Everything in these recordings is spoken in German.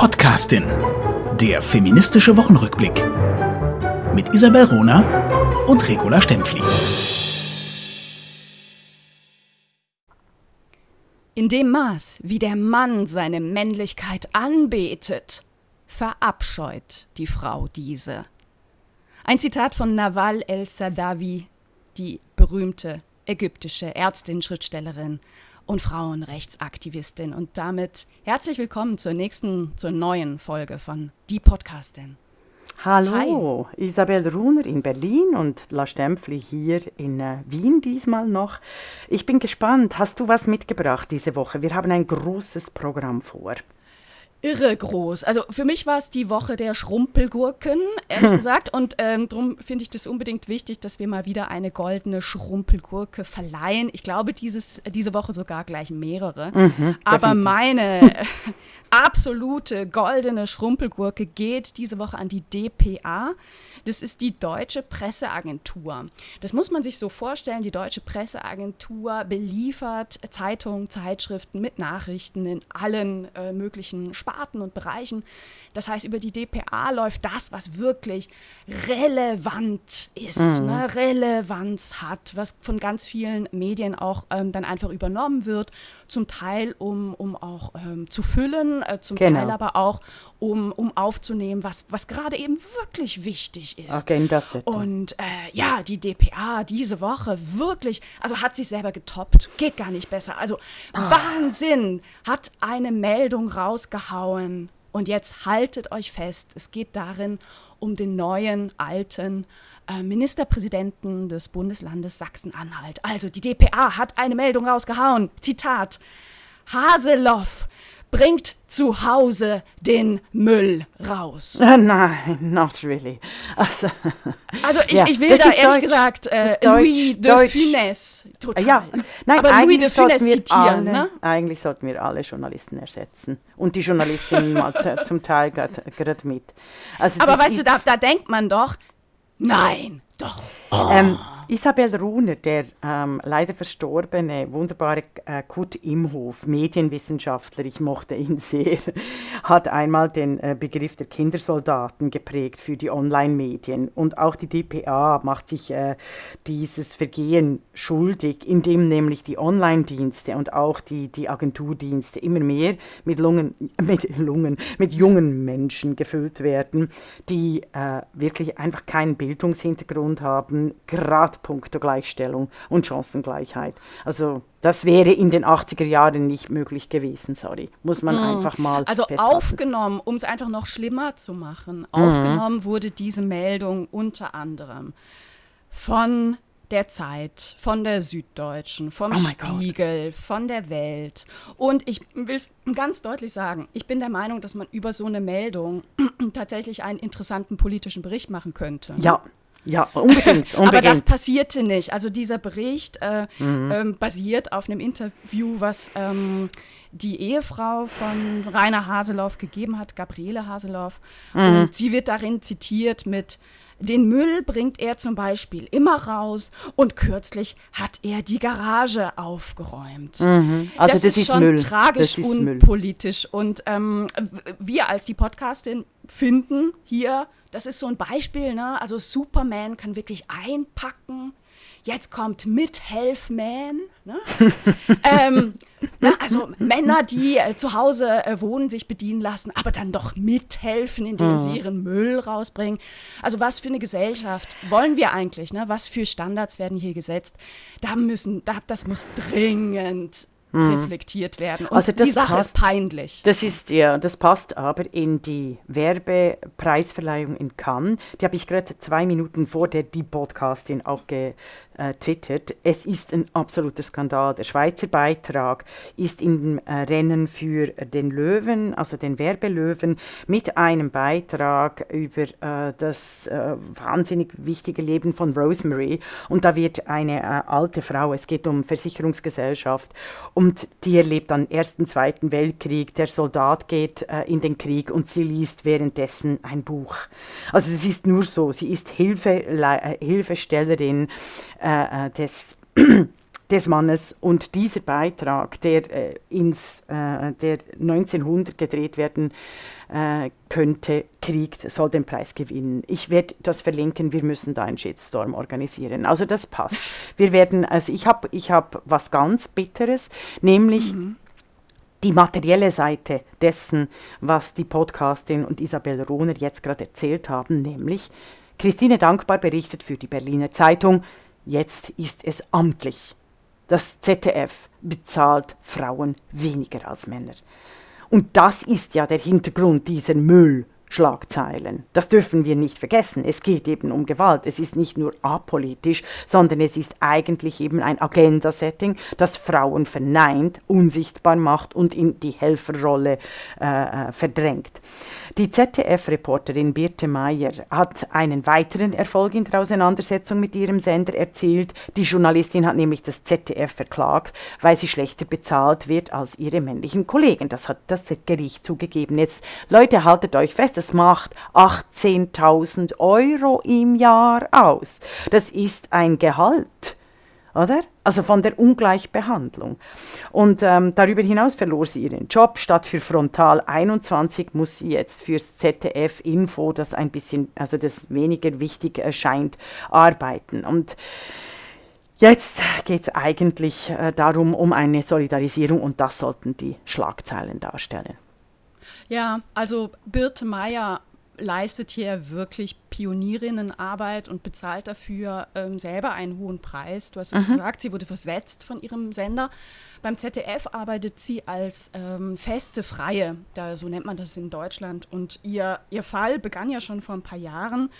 Podcastin. Der feministische Wochenrückblick. Mit Isabel Rona und Regula Stempfli. In dem Maß, wie der Mann seine Männlichkeit anbetet, verabscheut die Frau diese. Ein Zitat von Nawal el-Sadawi, die berühmte ägyptische Ärztin, Schriftstellerin und Frauenrechtsaktivistin. Und damit herzlich willkommen zur nächsten, zur neuen Folge von Die Podcastin. Hallo, Hi. Isabel Runer in Berlin und La Stempfli hier in äh, Wien diesmal noch. Ich bin gespannt, hast du was mitgebracht diese Woche? Wir haben ein großes Programm vor irre groß. Also für mich war es die Woche der Schrumpelgurken, ehrlich gesagt. Und ähm, darum finde ich das unbedingt wichtig, dass wir mal wieder eine goldene Schrumpelgurke verleihen. Ich glaube, dieses, diese Woche sogar gleich mehrere. Mhm, Aber meine absolute goldene Schrumpelgurke geht diese Woche an die DPA. Das ist die Deutsche Presseagentur. Das muss man sich so vorstellen. Die Deutsche Presseagentur beliefert Zeitungen, Zeitschriften mit Nachrichten in allen äh, möglichen Sparten und Bereichen. Das heißt, über die DPA läuft das, was wirklich relevant ist, mhm. ne? Relevanz hat, was von ganz vielen Medien auch ähm, dann einfach übernommen wird, zum Teil um, um auch ähm, zu füllen, äh, zum genau. Teil aber auch um, um aufzunehmen, was, was gerade eben wirklich wichtig ist. Agenda Und äh, ja, die DPA diese Woche wirklich, also hat sich selber getoppt, geht gar nicht besser. Also oh. Wahnsinn, hat eine Meldung rausgehauen. Und jetzt haltet euch fest, es geht darin um den neuen, alten äh, Ministerpräsidenten des Bundeslandes Sachsen-Anhalt. Also die DPA hat eine Meldung rausgehauen. Zitat. Haseloff bringt zu Hause den Müll raus. Nein, not really. Also, also ich, ja, ich, will da ehrlich Deutsch, gesagt äh, Louis de Deutsch. Funès total. Ja, nein, Aber Louis de Funès zitieren. Alle, ne? Eigentlich sollten wir alle Journalisten ersetzen. Und die Journalistinnen mal zum Teil gerade mit. Also Aber weißt du, da, da denkt man doch, nein, doch. Oh. Ähm, Isabel Runer, der ähm, leider verstorbene, wunderbare äh, Kurt Imhof, Medienwissenschaftler, ich mochte ihn sehr, hat einmal den äh, Begriff der Kindersoldaten geprägt für die Online-Medien. Und auch die DPA macht sich äh, dieses Vergehen schuldig, indem nämlich die Online-Dienste und auch die, die Agenturdienste immer mehr mit, Lungen, mit, Lungen, mit jungen Menschen gefüllt werden, die äh, wirklich einfach keinen Bildungshintergrund haben, gerade puncto Gleichstellung und Chancengleichheit. Also das wäre in den 80er Jahren nicht möglich gewesen, sorry. Muss man mhm. einfach mal. Also festhalten. aufgenommen, um es einfach noch schlimmer zu machen, mhm. aufgenommen wurde diese Meldung unter anderem von der Zeit, von der Süddeutschen, vom oh Spiegel, God. von der Welt. Und ich will es ganz deutlich sagen, ich bin der Meinung, dass man über so eine Meldung tatsächlich einen interessanten politischen Bericht machen könnte. Ja, ja, unbedingt, unbedingt. Aber das passierte nicht. Also dieser Bericht äh, mhm. ähm, basiert auf einem Interview, was ähm, die Ehefrau von Rainer Haseloff gegeben hat, Gabriele Haseloff. Mhm. Und sie wird darin zitiert mit den Müll bringt er zum Beispiel immer raus und kürzlich hat er die Garage aufgeräumt. Mhm. Also das, das, ist, schon Müll. tragisch unpolitisch. Und ähm, wir als die Podcastin finden hier das ist so ein Beispiel, ne? Also Superman kann wirklich einpacken. Jetzt kommt Mithelfman. Ne? ähm, na, also Männer, die äh, zu Hause äh, wohnen, sich bedienen lassen, aber dann doch mithelfen, indem mhm. sie ihren Müll rausbringen. Also was für eine Gesellschaft wollen wir eigentlich? Ne? Was für Standards werden hier gesetzt? Da müssen, da, das muss dringend hm. reflektiert werden. Und also die Sache passt, ist peinlich. Das ist ja, das passt aber in die Werbepreisverleihung in Cannes. Die habe ich gerade zwei Minuten vor der die Podcastin auch ge, äh, twittert, es ist ein absoluter Skandal. Der Schweizer Beitrag ist im äh, Rennen für den Löwen, also den Werbelöwen, mit einem Beitrag über äh, das äh, wahnsinnig wichtige Leben von Rosemary. Und da wird eine äh, alte Frau, es geht um Versicherungsgesellschaft, und die erlebt dann Ersten, Zweiten Weltkrieg. Der Soldat geht äh, in den Krieg und sie liest währenddessen ein Buch. Also es ist nur so, sie ist Hilfe, Hilfestellerin äh, äh, des des Mannes und dieser Beitrag, der, äh, ins, äh, der 1900 gedreht werden äh, könnte, kriegt, soll den Preis gewinnen. Ich werde das verlinken, wir müssen da einen Shitstorm organisieren. Also das passt. Wir werden, also ich habe ich hab was ganz Bitteres, nämlich mhm. die materielle Seite dessen, was die Podcastin und Isabel Rohner jetzt gerade erzählt haben, nämlich Christine Dankbar berichtet für die Berliner Zeitung, jetzt ist es amtlich. Das ZDF bezahlt Frauen weniger als Männer. Und das ist ja der Hintergrund dieser Müll. Schlagzeilen. Das dürfen wir nicht vergessen. Es geht eben um Gewalt. Es ist nicht nur apolitisch, sondern es ist eigentlich eben ein Agenda-Setting, das Frauen verneint, unsichtbar macht und in die Helferrolle äh, äh verdrängt. Die ZDF-Reporterin Birte Meyer hat einen weiteren Erfolg in der Auseinandersetzung mit ihrem Sender erzielt. Die Journalistin hat nämlich das ZDF verklagt, weil sie schlechter bezahlt wird als ihre männlichen Kollegen. Das hat das Gericht zugegeben. Jetzt, Leute, haltet euch fest, das macht 18.000 Euro im Jahr aus. Das ist ein Gehalt oder? Also von der Ungleichbehandlung. Und ähm, darüber hinaus verlor sie ihren Job. Statt für Frontal 21 muss sie jetzt fürs ZDF Info, das ein bisschen, also das weniger wichtig erscheint, arbeiten. Und jetzt geht es eigentlich äh, darum, um eine Solidarisierung und das sollten die Schlagzeilen darstellen. Ja, also Birte Meyer leistet hier wirklich Pionierinnenarbeit und bezahlt dafür ähm, selber einen hohen Preis. Du hast es mhm. gesagt, sie wurde versetzt von ihrem Sender. Beim ZDF arbeitet sie als ähm, feste Freie, da, so nennt man das in Deutschland. Und ihr, ihr Fall begann ja schon vor ein paar Jahren.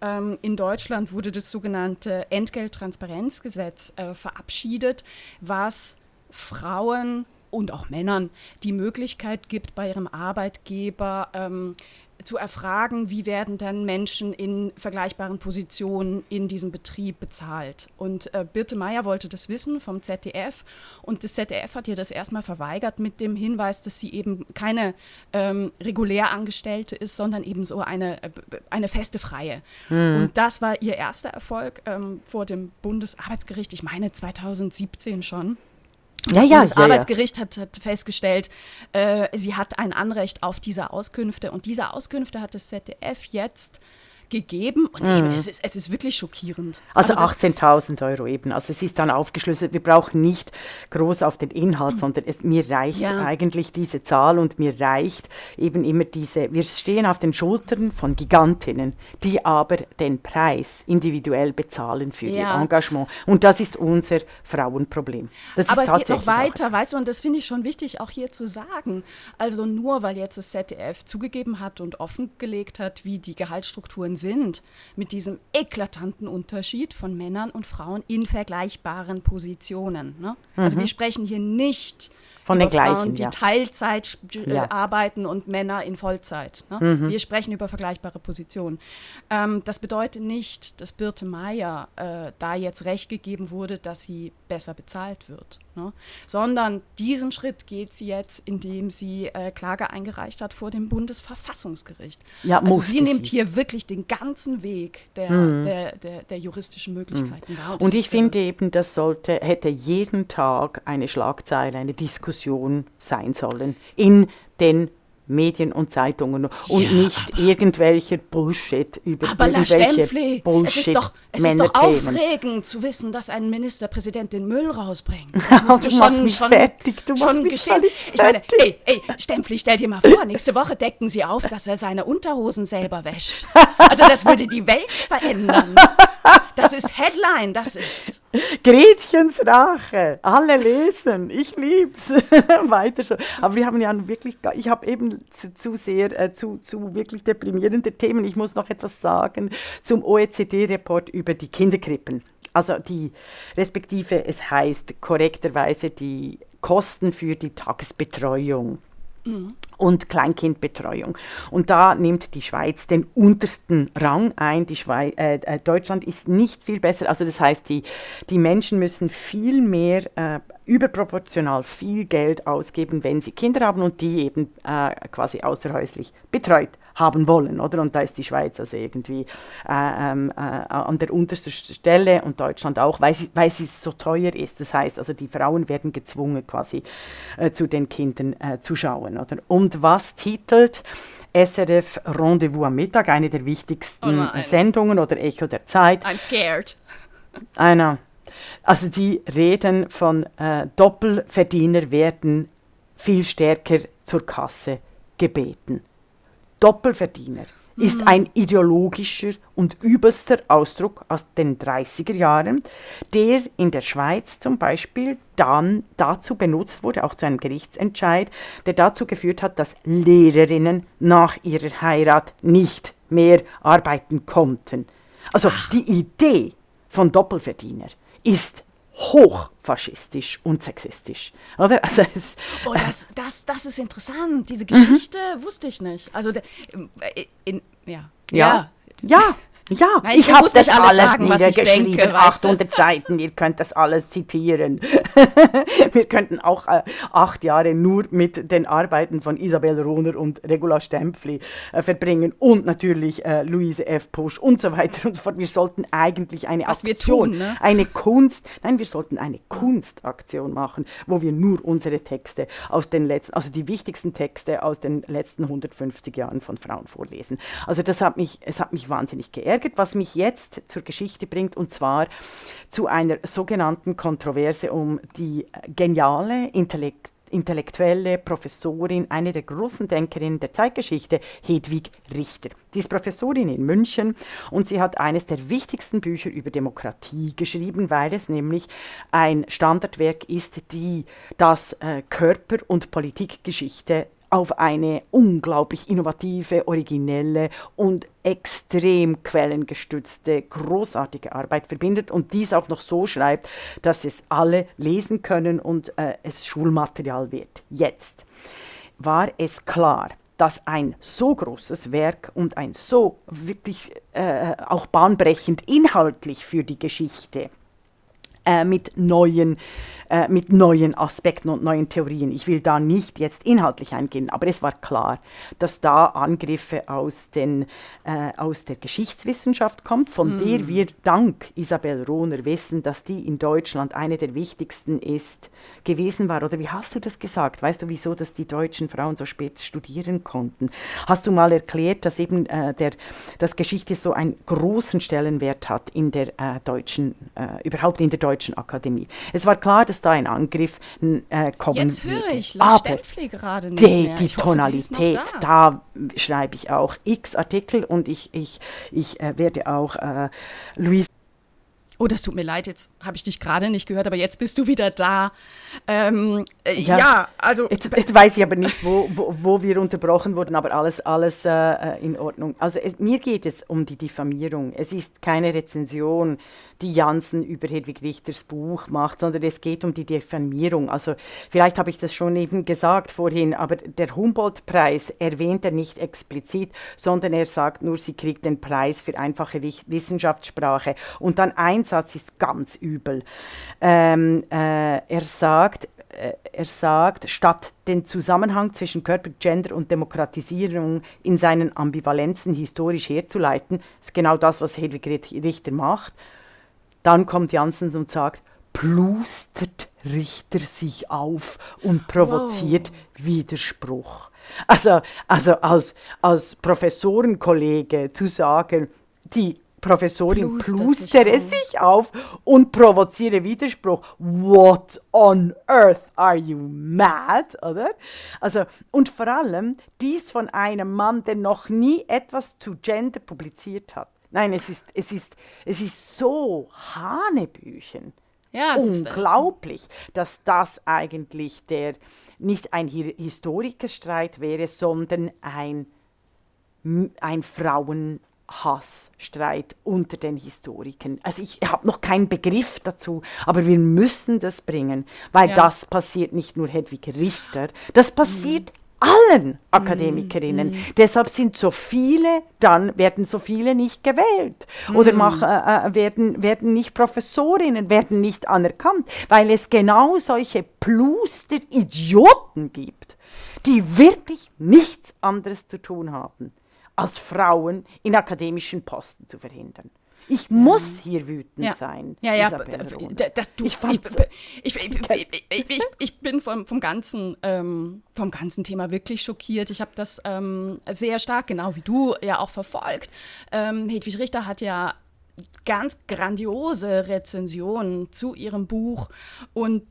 Ähm, in Deutschland wurde das sogenannte Entgelttransparenzgesetz äh, verabschiedet, was Frauen und auch Männern die Möglichkeit gibt, bei ihrem Arbeitgeber ähm, zu erfragen, wie werden dann Menschen in vergleichbaren Positionen in diesem Betrieb bezahlt. Und äh, Birte Meyer wollte das wissen vom ZDF und das ZDF hat ihr das erstmal verweigert mit dem Hinweis, dass sie eben keine ähm, regulär Angestellte ist, sondern eben so eine, äh, eine feste Freie. Mhm. Und das war ihr erster Erfolg ähm, vor dem Bundesarbeitsgericht, ich meine 2017 schon. Ja, ja, das ja, Arbeitsgericht hat, hat festgestellt, äh, sie hat ein Anrecht auf diese Auskünfte und diese Auskünfte hat das ZDF jetzt gegeben und mhm. eben, es, ist, es ist wirklich schockierend. Also, also 18.000 Euro eben. Also es ist dann aufgeschlüsselt. Wir brauchen nicht groß auf den Inhalt, mhm. sondern es, mir reicht ja. eigentlich diese Zahl und mir reicht eben immer diese, wir stehen auf den Schultern von Gigantinnen, die aber den Preis individuell bezahlen für ja. ihr Engagement. Und das ist unser Frauenproblem. Das aber es geht noch weiter, weißt du, und das finde ich schon wichtig auch hier zu sagen. Also nur weil jetzt das ZDF zugegeben hat und offengelegt hat, wie die Gehaltsstrukturen sind, sind mit diesem eklatanten Unterschied von Männern und Frauen in vergleichbaren Positionen. Ne? Also mhm. wir sprechen hier nicht von den gleichen, Frauen, die ja. Teilzeit äh, ja. arbeiten und Männer in Vollzeit. Ne? Mhm. Wir sprechen über vergleichbare Positionen. Ähm, das bedeutet nicht, dass Birte Meier äh, da jetzt recht gegeben wurde, dass sie besser bezahlt wird, ne? sondern diesen Schritt geht sie jetzt, indem sie äh, Klage eingereicht hat vor dem Bundesverfassungsgericht. Ja, also sie nimmt hier wirklich den ganzen Weg der, mhm. der, der, der, juristischen Möglichkeiten. Mhm. Wow, und ich finde eben, das sollte, hätte jeden Tag eine Schlagzeile, eine Diskussion Diskussion sein sollen in den Medien und Zeitungen und ja, nicht irgendwelcher Bullshit über aber irgendwelche Bullshit es ist doch, es ist doch aufregend zu wissen, dass ein Ministerpräsident den Müll rausbringt. du, du machst mich schon, fertig, du schon machst geschehen. Ich meine, ey, ey, Stempfli, stell dir mal vor, nächste Woche decken sie auf, dass er seine Unterhosen selber wäscht. Also das würde die Welt verändern. Das ist Headline, das ist. Gretchens Rache. Alle lesen. Ich lieb's. Weiter so. Aber wir haben ja wirklich, ich habe eben zu, zu sehr, äh, zu, zu wirklich deprimierende Themen. Ich muss noch etwas sagen zum OECD-Report über die Kinderkrippen. Also die, respektive es heißt korrekterweise die Kosten für die Tagesbetreuung und Kleinkindbetreuung. Und da nimmt die Schweiz den untersten Rang ein. Äh, äh, Deutschland ist nicht viel besser. Also das heißt, die, die Menschen müssen viel mehr äh, überproportional viel Geld ausgeben, wenn sie Kinder haben und die eben äh, quasi außerhäuslich betreut haben wollen, oder? Und da ist die Schweiz also irgendwie äh, ähm, äh, an der untersten Stelle und Deutschland auch, weil, sie, weil sie so teuer ist. Das heißt, also die Frauen werden gezwungen, quasi äh, zu den Kindern äh, zu schauen, oder? Und was titelt SRF Rendezvous am Mittag, eine der wichtigsten oh Sendungen oder Echo der Zeit. I'm scared. Einer. Also die reden von äh, Doppelverdiener werden viel stärker zur Kasse gebeten. Doppelverdiener ist mhm. ein ideologischer und übelster Ausdruck aus den 30er Jahren, der in der Schweiz zum Beispiel dann dazu benutzt wurde, auch zu einem Gerichtsentscheid, der dazu geführt hat, dass Lehrerinnen nach ihrer Heirat nicht mehr arbeiten konnten. Also die Idee von Doppelverdiener ist hochfaschistisch und sexistisch. Oder? Also es, oh, das, das, das ist interessant. Diese Geschichte mhm. wusste ich nicht. Also äh, in, ja. Ja. Ja. Ja, Nein, ich, ich habe das alles, sagen, niedergeschrieben, denke, 800 Seiten, ihr könnt das alles zitieren. Wir könnten auch äh, acht Jahre nur mit den Arbeiten von Isabel Rohner und Regula Stempfli äh, verbringen und natürlich äh, Luise F. Pusch und so weiter und so fort. Wir sollten eigentlich eine Was Aktion, tun, ne? eine Kunst, nein, wir sollten eine Kunstaktion machen, wo wir nur unsere Texte aus den letzten, also die wichtigsten Texte aus den letzten 150 Jahren von Frauen vorlesen. Also das hat mich, es hat mich wahnsinnig geehrt geärgert, was mich jetzt zur Geschichte bringt, und zwar zu einer sogenannten Kontroverse um die geniale Intellekt intellektuelle Professorin, eine der großen Denkerinnen der Zeitgeschichte, Hedwig Richter. Sie ist Professorin in München und sie hat eines der wichtigsten Bücher über Demokratie geschrieben, weil es nämlich ein Standardwerk ist, die das äh, Körper- und Politikgeschichte auf eine unglaublich innovative, originelle und extrem quellengestützte, großartige Arbeit verbindet und dies auch noch so schreibt, dass es alle lesen können und äh, es Schulmaterial wird. Jetzt war es klar, dass ein so großes Werk und ein so wirklich äh, auch bahnbrechend inhaltlich für die Geschichte äh, mit neuen äh, mit neuen Aspekten und neuen Theorien. Ich will da nicht jetzt inhaltlich eingehen, aber es war klar, dass da Angriffe aus, den, äh, aus der Geschichtswissenschaft kommt, von mm. der wir dank Isabel Rohner wissen, dass die in Deutschland eine der wichtigsten ist, gewesen war. Oder wie hast du das gesagt? Weißt du, wieso, dass die deutschen Frauen so spät studieren konnten? Hast du mal erklärt, dass eben äh, der, dass Geschichte so einen großen Stellenwert hat in der äh, deutschen, äh, überhaupt in der deutschen Akademie? Es war klar, dass da ein Angriff äh, kommen Jetzt höre ich Lars Stempfli gerade nicht die, mehr. Die ich Tonalität, da. da. schreibe ich auch x Artikel und ich, ich, ich äh, werde auch äh, Luis Oh, das tut mir leid, jetzt habe ich dich gerade nicht gehört, aber jetzt bist du wieder da. Ähm, äh, ja, ja, also. Jetzt, jetzt, weiß ich aber nicht, wo, wo, wo, wir unterbrochen wurden, aber alles, alles äh, äh in Ordnung. Also es, mir geht es um die Diffamierung. Es ist keine Rezension die Janssen über Hedwig Richters Buch macht, sondern es geht um die Diffamierung. Also vielleicht habe ich das schon eben gesagt vorhin, aber der Humboldt-Preis erwähnt er nicht explizit, sondern er sagt nur, sie kriegt den Preis für einfache Wissenschaftssprache. Und dann ein Satz ist ganz übel. Ähm, äh, er sagt, äh, er sagt, statt den Zusammenhang zwischen Körper, Gender und Demokratisierung in seinen Ambivalenzen historisch herzuleiten, ist genau das, was Hedwig Richter macht, dann kommt Janssens und sagt, plustert Richter sich auf und provoziert wow. Widerspruch. Also, also als, als Professorenkollege zu sagen, die Professorin plustere sich, sich auf und provoziere Widerspruch. What on earth are you mad? Oder? Also, und vor allem dies von einem Mann, der noch nie etwas zu Gender publiziert hat. Nein, es ist, es ist, es ist so Hanebüchen. Ja, Unglaublich, ist, dass das eigentlich der nicht ein Historikerstreit wäre, sondern ein, ein Frauenhassstreit unter den Historikern. Also ich habe noch keinen Begriff dazu, aber wir müssen das bringen, weil ja. das passiert nicht nur Hedwig Richter, das passiert mhm allen Akademikerinnen. Mm, Deshalb sind so viele, dann werden so viele nicht gewählt mm. oder mach, äh, äh, werden, werden nicht Professorinnen, werden nicht anerkannt, weil es genau solche Pluster-Idioten gibt, die wirklich nichts anderes zu tun haben als Frauen in akademischen Posten zu verhindern. Ich muss hier wütend ja. sein. Ja, ja, das, du, ich, ich, ich, ich, bin vom, vom, ganzen, ähm, vom ganzen Thema wirklich schockiert. Ich habe das ähm, sehr stark, genau wie du, ja auch verfolgt. Ähm, Hedwig Richter hat ja ganz grandiose Rezensionen zu ihrem Buch und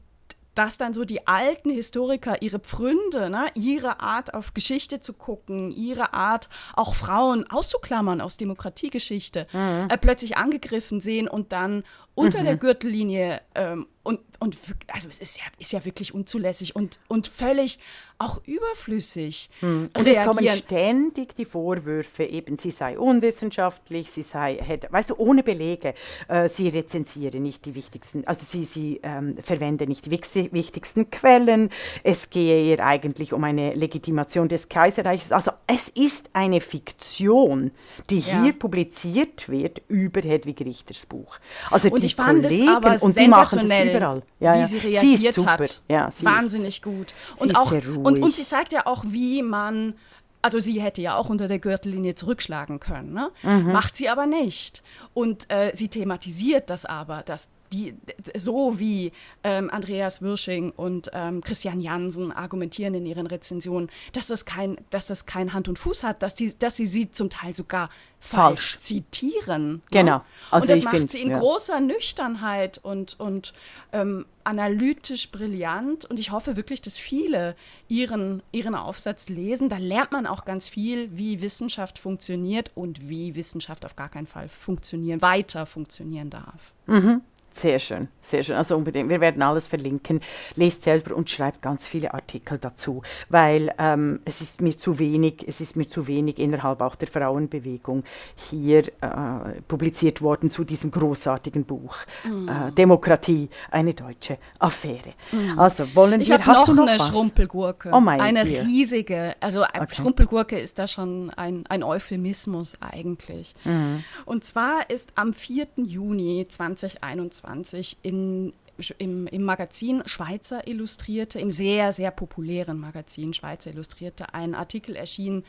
dass dann so die alten Historiker, ihre Pfründe, ne, ihre Art auf Geschichte zu gucken, ihre Art auch Frauen auszuklammern aus Demokratiegeschichte, mhm. äh, plötzlich angegriffen sehen und dann unter mhm. der Gürtellinie ähm, und, und also es ist ja, ist ja wirklich unzulässig und, und völlig auch überflüssig. Hm. Und es kommen ständig die Vorwürfe, eben sie sei unwissenschaftlich, sie sei, hätte, weißt du, ohne Belege, äh, sie rezensiere nicht die wichtigsten, also sie, sie ähm, verwende nicht die wichtigsten Quellen, es gehe ihr eigentlich um eine Legitimation des Kaiserreiches. Also es ist eine Fiktion, die ja. hier publiziert wird über Hedwig Richters Buch. Also und die ich fand Kollegen, es aber und die machen das überall. Ja, wie sie reagiert sie hat. Ja, Wahnsinnig ist, gut. Und, auch, und, und sie zeigt ja auch, wie man also sie hätte ja auch unter der Gürtellinie zurückschlagen können, ne? mhm. macht sie aber nicht. Und äh, sie thematisiert das aber, dass die, so wie ähm, Andreas Wirsching und ähm, Christian Jansen argumentieren in ihren Rezensionen, dass das kein, dass das kein Hand und Fuß hat, dass, die, dass sie sie zum Teil sogar falsch, falsch. zitieren. Ne? Genau. Also und das macht find, sie in ja. großer Nüchternheit und, und ähm, analytisch brillant. Und ich hoffe wirklich, dass viele ihren, ihren Aufsatz lesen. Da lernt man auch ganz viel, wie Wissenschaft funktioniert und wie Wissenschaft auf gar keinen Fall funktionieren, weiter funktionieren darf. Mhm. Sehr schön, sehr schön. Also unbedingt. Wir werden alles verlinken. Lest selber und schreibt ganz viele Artikel dazu, weil ähm, es ist mir zu wenig, es ist mir zu wenig innerhalb auch der Frauenbewegung hier äh, publiziert worden zu diesem großartigen Buch mm. äh, Demokratie, eine deutsche Affäre. Mm. Also wollen ich wir. Ich habe noch, noch eine was? Schrumpelgurke. Oh mein Eine Dear. riesige. Also okay. Schrumpelgurke ist da schon ein, ein Euphemismus eigentlich. Mm. Und zwar ist am 4. Juni 2021 2020 in im, im, Magazin Schweizer Illustrierte, im sehr, sehr populären Magazin Schweizer Illustrierte, ein Artikel erschienen.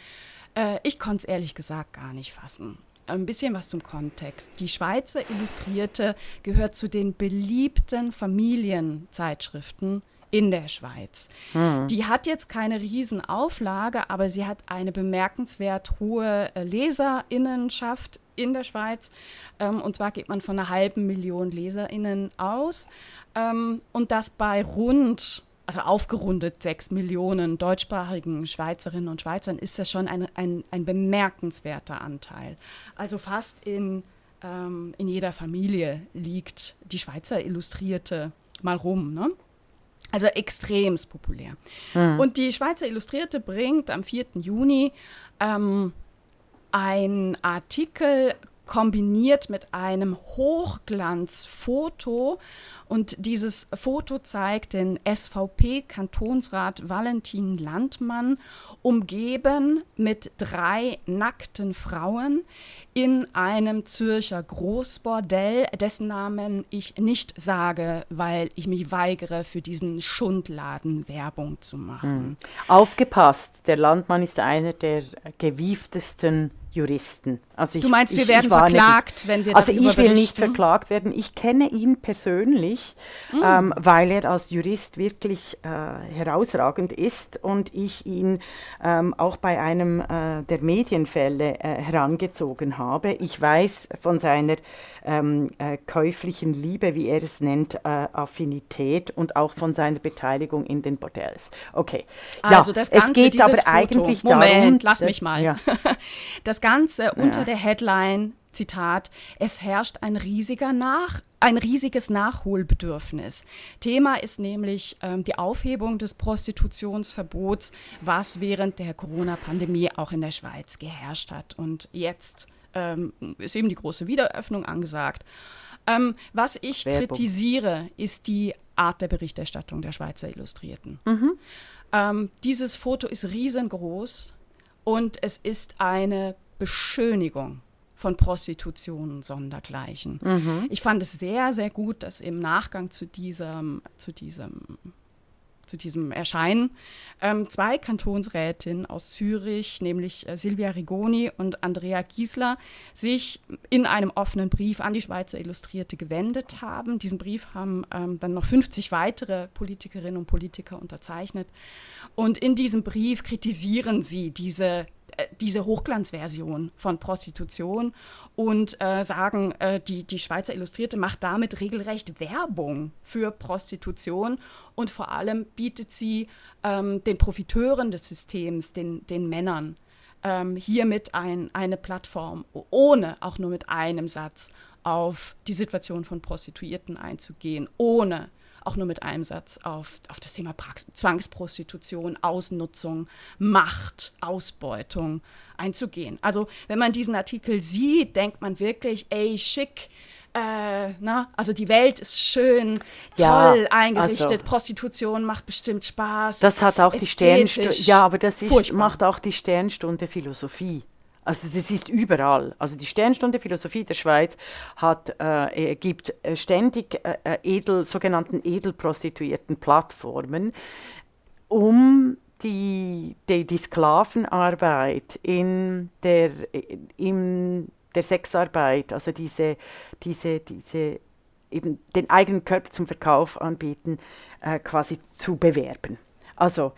Äh, ich konnte es ehrlich gesagt gar nicht fassen. Ein bisschen was zum Kontext. Die Schweizer Illustrierte gehört zu den beliebten Familienzeitschriften in der Schweiz. Mhm. Die hat jetzt keine Riesenauflage, aber sie hat eine bemerkenswert hohe äh, Leserinnenschaft in der Schweiz. Ähm, und zwar geht man von einer halben Million LeserInnen aus. Ähm, und das bei rund, also aufgerundet sechs Millionen deutschsprachigen Schweizerinnen und Schweizern ist das schon ein, ein, ein bemerkenswerter Anteil. Also fast in, ähm, in jeder Familie liegt die Schweizer Illustrierte mal rum. Ne? Also extremst populär. Mhm. Und die Schweizer Illustrierte bringt am 4. Juni ähm, ein Artikel kombiniert mit einem Hochglanzfoto. Und dieses Foto zeigt den SVP-Kantonsrat Valentin Landmann umgeben mit drei nackten Frauen in einem Zürcher Großbordell, dessen Namen ich nicht sage, weil ich mich weigere, für diesen Schundladen Werbung zu machen. Mhm. Aufgepasst, der Landmann ist einer der gewieftesten Juristen. Also ich, du meinst, wir ich, werden ich verklagt, nicht, wenn wir Also ich will nicht verklagt werden. Ich kenne ihn persönlich, mm. ähm, weil er als Jurist wirklich äh, herausragend ist und ich ihn ähm, auch bei einem äh, der Medienfälle äh, herangezogen habe. Ich weiß von seiner ähm, äh, käuflichen Liebe, wie er es nennt, äh, Affinität und auch von seiner Beteiligung in den Bordells. Okay. Also ja, das Ganze, es geht aber Foto. eigentlich Moment, darum... Moment, lass mich mal. Ja. Das Ganze unter der Headline, Zitat, es herrscht ein riesiger Nach ein riesiges Nachholbedürfnis. Thema ist nämlich ähm, die Aufhebung des Prostitutionsverbots, was während der Corona-Pandemie auch in der Schweiz geherrscht hat. Und jetzt ähm, ist eben die große Wiederöffnung angesagt. Ähm, was ich Werbung. kritisiere, ist die Art der Berichterstattung der Schweizer Illustrierten. Mhm. Ähm, dieses Foto ist riesengroß und es ist eine Beschönigung von Prostitution und Sondergleichen. Mhm. Ich fand es sehr, sehr gut, dass im Nachgang zu diesem, zu diesem zu diesem Erscheinen. Ähm, zwei Kantonsrätinnen aus Zürich, nämlich äh, Silvia Rigoni und Andrea Giesler, sich in einem offenen Brief an die Schweizer Illustrierte gewendet haben. Diesen Brief haben ähm, dann noch 50 weitere Politikerinnen und Politiker unterzeichnet. Und in diesem Brief kritisieren sie diese diese Hochglanzversion von Prostitution und äh, sagen, äh, die, die Schweizer Illustrierte macht damit regelrecht Werbung für Prostitution und vor allem bietet sie ähm, den Profiteuren des Systems, den, den Männern, ähm, hiermit ein, eine Plattform, ohne auch nur mit einem Satz auf die Situation von Prostituierten einzugehen, ohne auch nur mit einem Satz auf, auf das Thema Prax Zwangsprostitution, Ausnutzung, Macht, Ausbeutung einzugehen. Also wenn man diesen Artikel sieht, denkt man wirklich, ey, schick, äh, na, also die Welt ist schön, ja, toll eingerichtet, also, Prostitution macht bestimmt Spaß. Das hat auch die Sternstunde, ja, aber das ist, macht auch die Sternstunde Philosophie. Also das ist überall. Also die Sternstunde Philosophie der Schweiz hat, äh, äh gibt äh, ständig äh, äh, edel, sogenannten edelprostituierten Plattformen, um die, die, die Sklavenarbeit in der, in der Sexarbeit, also diese, diese, diese eben den eigenen Körper zum Verkauf anbieten, äh, quasi zu bewerben. Also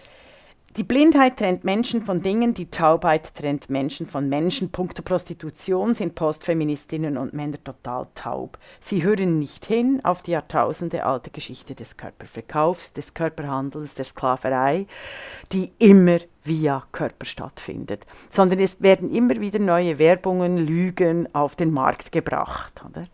die Blindheit trennt Menschen von Dingen, die Taubheit trennt Menschen von Menschen. Punkto Prostitution sind Postfeministinnen und Männer total taub. Sie hören nicht hin auf die Jahrtausende alte Geschichte des Körperverkaufs, des Körperhandels, der Sklaverei, die immer via Körper stattfindet, sondern es werden immer wieder neue Werbungen, Lügen auf den Markt gebracht. Oder?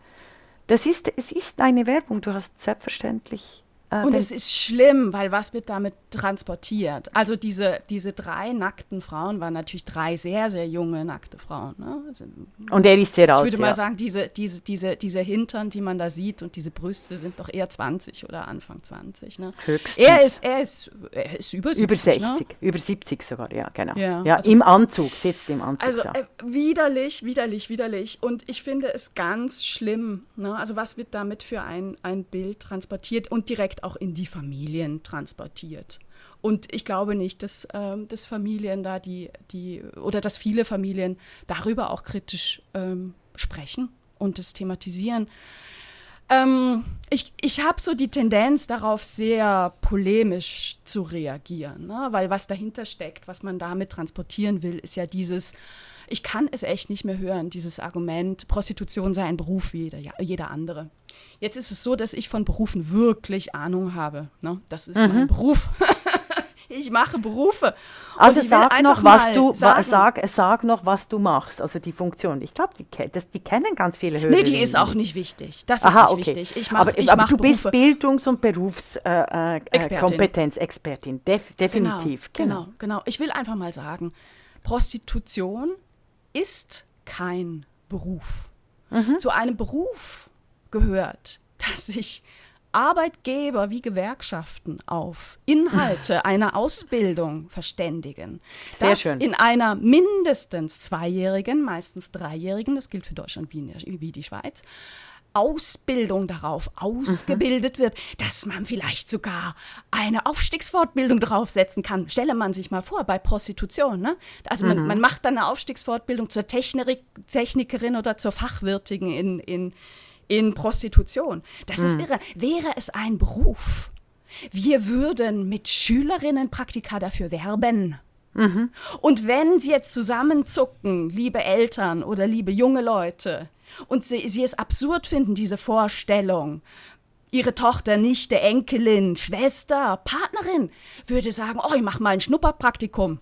Das ist, es ist eine Werbung, du hast selbstverständlich äh, und es ist schlimm, weil was wird damit transportiert? Also diese, diese drei nackten Frauen waren natürlich drei sehr, sehr junge nackte Frauen. Ne? Also, und er ist sehr alt. Ich würde mal sagen, diese, diese, diese, diese Hintern, die man da sieht und diese Brüste sind doch eher 20 oder Anfang 20. Ne? Höchstens. Er ist, er ist, er ist über 70. Über 60, ne? über 70 sogar, ja, genau. Ja, ja also, im Anzug, sitzt im Anzug also, da. Äh, widerlich, widerlich, widerlich. Und ich finde es ganz schlimm. Ne? Also was wird damit für ein, ein Bild transportiert und direkt auch in die Familien transportiert. Und ich glaube nicht, dass, ähm, dass Familien da die, die, oder dass viele Familien darüber auch kritisch ähm, sprechen und es thematisieren. Ähm, ich ich habe so die Tendenz darauf, sehr polemisch zu reagieren, ne? weil was dahinter steckt, was man damit transportieren will, ist ja dieses, ich kann es echt nicht mehr hören, dieses Argument, Prostitution sei ein Beruf wie jeder, jeder andere. Jetzt ist es so, dass ich von Berufen wirklich Ahnung habe. Ne? Das ist mhm. mein Beruf. ich mache Berufe. Also sag noch, was du sag, sag noch, was du machst, also die Funktion. Ich glaube, die, die kennen ganz viele Hörer. Nee, die ist auch nicht wichtig. Das ist Aha, nicht okay. wichtig. Ich mach, aber, ich aber du Berufe. bist Bildungs- und Berufskompetenz, äh, äh. Def definitiv. Genau, genau, genau. Ich will einfach mal sagen, Prostitution ist kein Beruf. Mhm. Zu einem Beruf gehört, dass sich Arbeitgeber wie Gewerkschaften auf Inhalte einer Ausbildung verständigen. Sehr dass schön. in einer mindestens zweijährigen, meistens dreijährigen, das gilt für Deutschland wie, wie die Schweiz, Ausbildung darauf ausgebildet mhm. wird, dass man vielleicht sogar eine Aufstiegsfortbildung draufsetzen kann. Stelle man sich mal vor, bei Prostitution. Ne? Also man, mhm. man macht dann eine Aufstiegsfortbildung zur Technik, Technikerin oder zur Fachwirtigen in, in, in Prostitution. Das mhm. ist irre. Wäre es ein Beruf, wir würden mit Schülerinnen Praktika dafür werben. Mhm. Und wenn sie jetzt zusammenzucken, liebe Eltern oder liebe junge Leute, und sie, sie es absurd finden, diese Vorstellung, ihre Tochter, Nichte, Enkelin, Schwester, Partnerin würde sagen, oh, ich mach mal ein Schnupperpraktikum.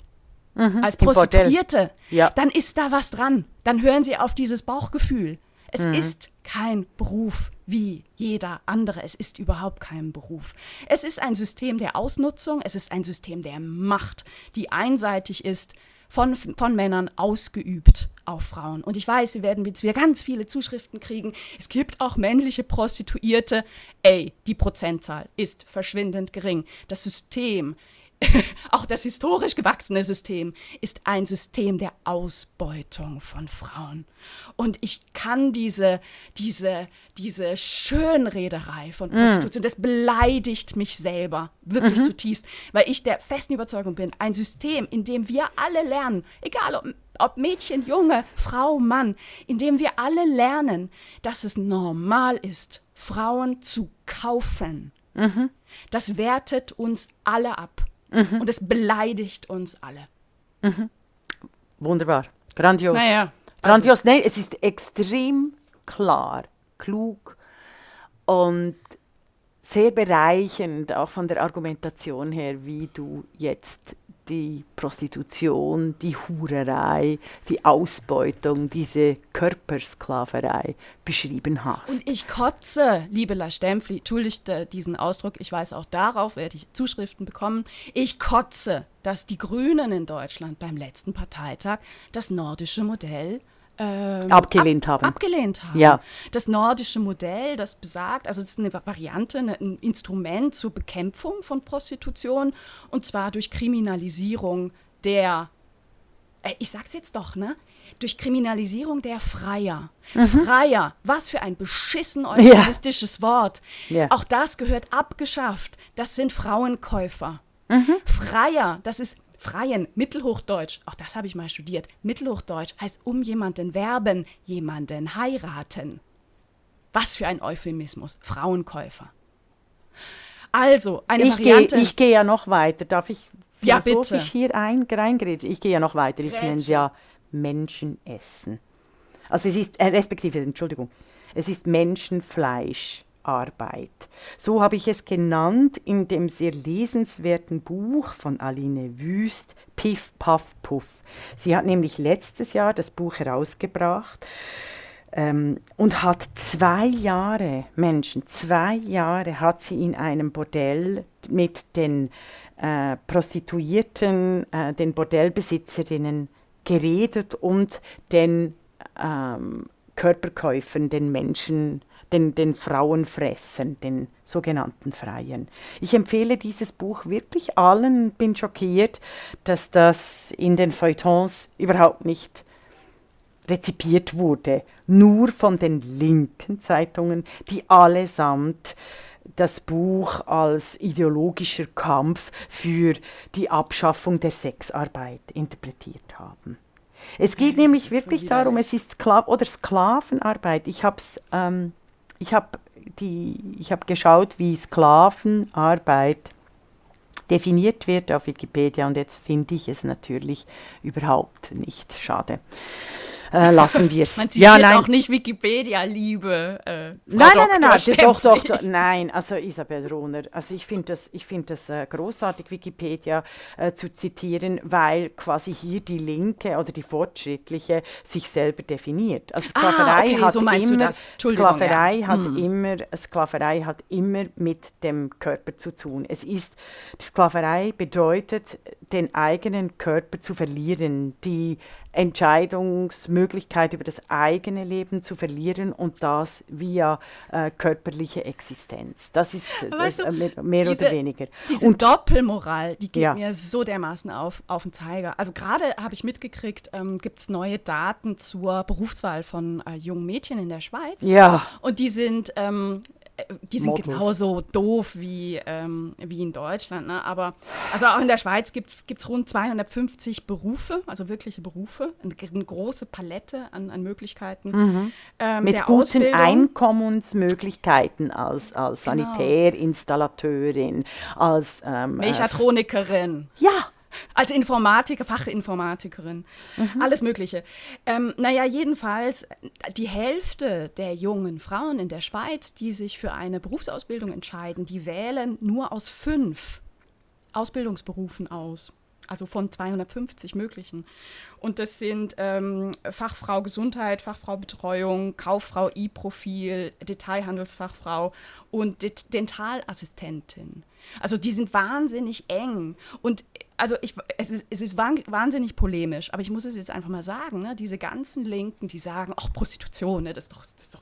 Mhm, als Prostituierte, ja. dann ist da was dran. Dann hören sie auf dieses Bauchgefühl. Es mhm. ist kein Beruf wie jeder andere. Es ist überhaupt kein Beruf. Es ist ein System der Ausnutzung, es ist ein System der Macht, die einseitig ist, von, von Männern ausgeübt auf Frauen. Und ich weiß, wir werden jetzt wieder ganz viele Zuschriften kriegen. Es gibt auch männliche Prostituierte. Ey, die Prozentzahl ist verschwindend gering. Das System auch das historisch gewachsene System ist ein System der Ausbeutung von Frauen. Und ich kann diese, diese, diese Schönrederei von Prostitution, mm. das beleidigt mich selber wirklich mhm. zutiefst, weil ich der festen Überzeugung bin, ein System, in dem wir alle lernen, egal ob, ob Mädchen, Junge, Frau, Mann, in dem wir alle lernen, dass es normal ist, Frauen zu kaufen. Mhm. Das wertet uns alle ab. Mhm. Und es beleidigt uns alle. Mhm. Wunderbar. Grandios. Naja, also Grandios. Nein, es ist extrem klar, klug und sehr bereichend, auch von der Argumentation her, wie du jetzt die Prostitution, die Hurerei, die Ausbeutung, diese Körpersklaverei beschrieben hast. Und ich kotze, liebe La Stempfli, entschuldigt äh, diesen Ausdruck, ich weiß auch darauf werde ich Zuschriften bekommen, ich kotze, dass die Grünen in Deutschland beim letzten Parteitag das nordische Modell ähm, abgelehnt ab, haben. Abgelehnt haben. Ja. Das nordische Modell, das besagt, also es ist eine Variante, ein Instrument zur Bekämpfung von Prostitution und zwar durch Kriminalisierung der, äh, ich sag's jetzt doch, ne? Durch Kriminalisierung der Freier. Mhm. Freier, was für ein beschissen euphemistisches ja. Wort. Ja. Auch das gehört abgeschafft. Das sind Frauenkäufer. Mhm. Freier, das ist Freien, Mittelhochdeutsch, auch das habe ich mal studiert. Mittelhochdeutsch heißt um jemanden werben, jemanden heiraten. Was für ein Euphemismus, Frauenkäufer. Also, eine ich Variante. Geh, ich gehe ja noch weiter. Darf ich philosophisch ja, bitte. hier ein, reingrätschen? Ich gehe ja noch weiter. Ich nenne es ja Menschenessen. Also es ist, äh, respektive, Entschuldigung, es ist Menschenfleisch. Arbeit. So habe ich es genannt in dem sehr lesenswerten Buch von Aline Wüst, Piff, Puff, Puff. Sie hat nämlich letztes Jahr das Buch herausgebracht ähm, und hat zwei Jahre, Menschen, zwei Jahre hat sie in einem Bordell mit den äh, Prostituierten, äh, den Bordellbesitzerinnen geredet und den ähm, Körperkäufern, den Menschen den, den Frauenfressen, den sogenannten Freien. Ich empfehle dieses Buch wirklich allen, bin schockiert, dass das in den Feuilletons überhaupt nicht rezipiert wurde, nur von den linken Zeitungen, die allesamt das Buch als ideologischer Kampf für die Abschaffung der Sexarbeit interpretiert haben. Es geht ja, nämlich wirklich darum, es ist Skla oder Sklavenarbeit. Ich habe es ähm, ich habe hab geschaut, wie Sklavenarbeit definiert wird auf Wikipedia und jetzt finde ich es natürlich überhaupt nicht. Schade äh, lassen wir es. Man sieht ja, jetzt auch nicht Wikipedia, liebe äh, Nein, nein, nein, nein, doch, doch, doch, nein, also Isabel Rohner, also ich finde das, ich find das äh, großartig, Wikipedia äh, zu zitieren, weil quasi hier die Linke oder die Fortschrittliche sich selber definiert. Also Sklaverei ah, okay, hat so immer, Sklaverei ja. hat hm. immer, Sklaverei hat immer mit dem Körper zu tun. Es ist, Sklaverei bedeutet, den eigenen Körper zu verlieren, die Entscheidungsmöglichkeit über das eigene Leben zu verlieren und das via äh, körperliche Existenz. Das ist das, äh, mehr, mehr diese, oder weniger. Diese und, Doppelmoral, die geht ja. mir so dermaßen auf, auf den Zeiger. Also gerade habe ich mitgekriegt, ähm, gibt es neue Daten zur Berufswahl von äh, jungen Mädchen in der Schweiz. Ja. Und die sind ähm, die sind Model. genauso doof wie, ähm, wie in Deutschland. Ne? Aber also auch in der Schweiz gibt es rund 250 Berufe, also wirkliche Berufe, eine, eine große Palette an, an Möglichkeiten. Mhm. Ähm, Mit guten Ausbildung. Einkommensmöglichkeiten als, als genau. Sanitärinstallateurin, als ähm, Mechatronikerin. Ja, als Informatiker, Fachinformatikerin, mhm. alles Mögliche. Ähm, naja, jedenfalls, die Hälfte der jungen Frauen in der Schweiz, die sich für eine Berufsausbildung entscheiden, die wählen nur aus fünf Ausbildungsberufen aus also von 250 möglichen. Und das sind ähm, Fachfrau Gesundheit, Fachfrau Betreuung, Kauffrau E-Profil, Detailhandelsfachfrau und Det Dentalassistentin. Also die sind wahnsinnig eng. Und also ich, es ist, es ist wahnsinnig polemisch, aber ich muss es jetzt einfach mal sagen, ne? diese ganzen Linken, die sagen, ach, Prostitution, ne? das, ist doch, das ist doch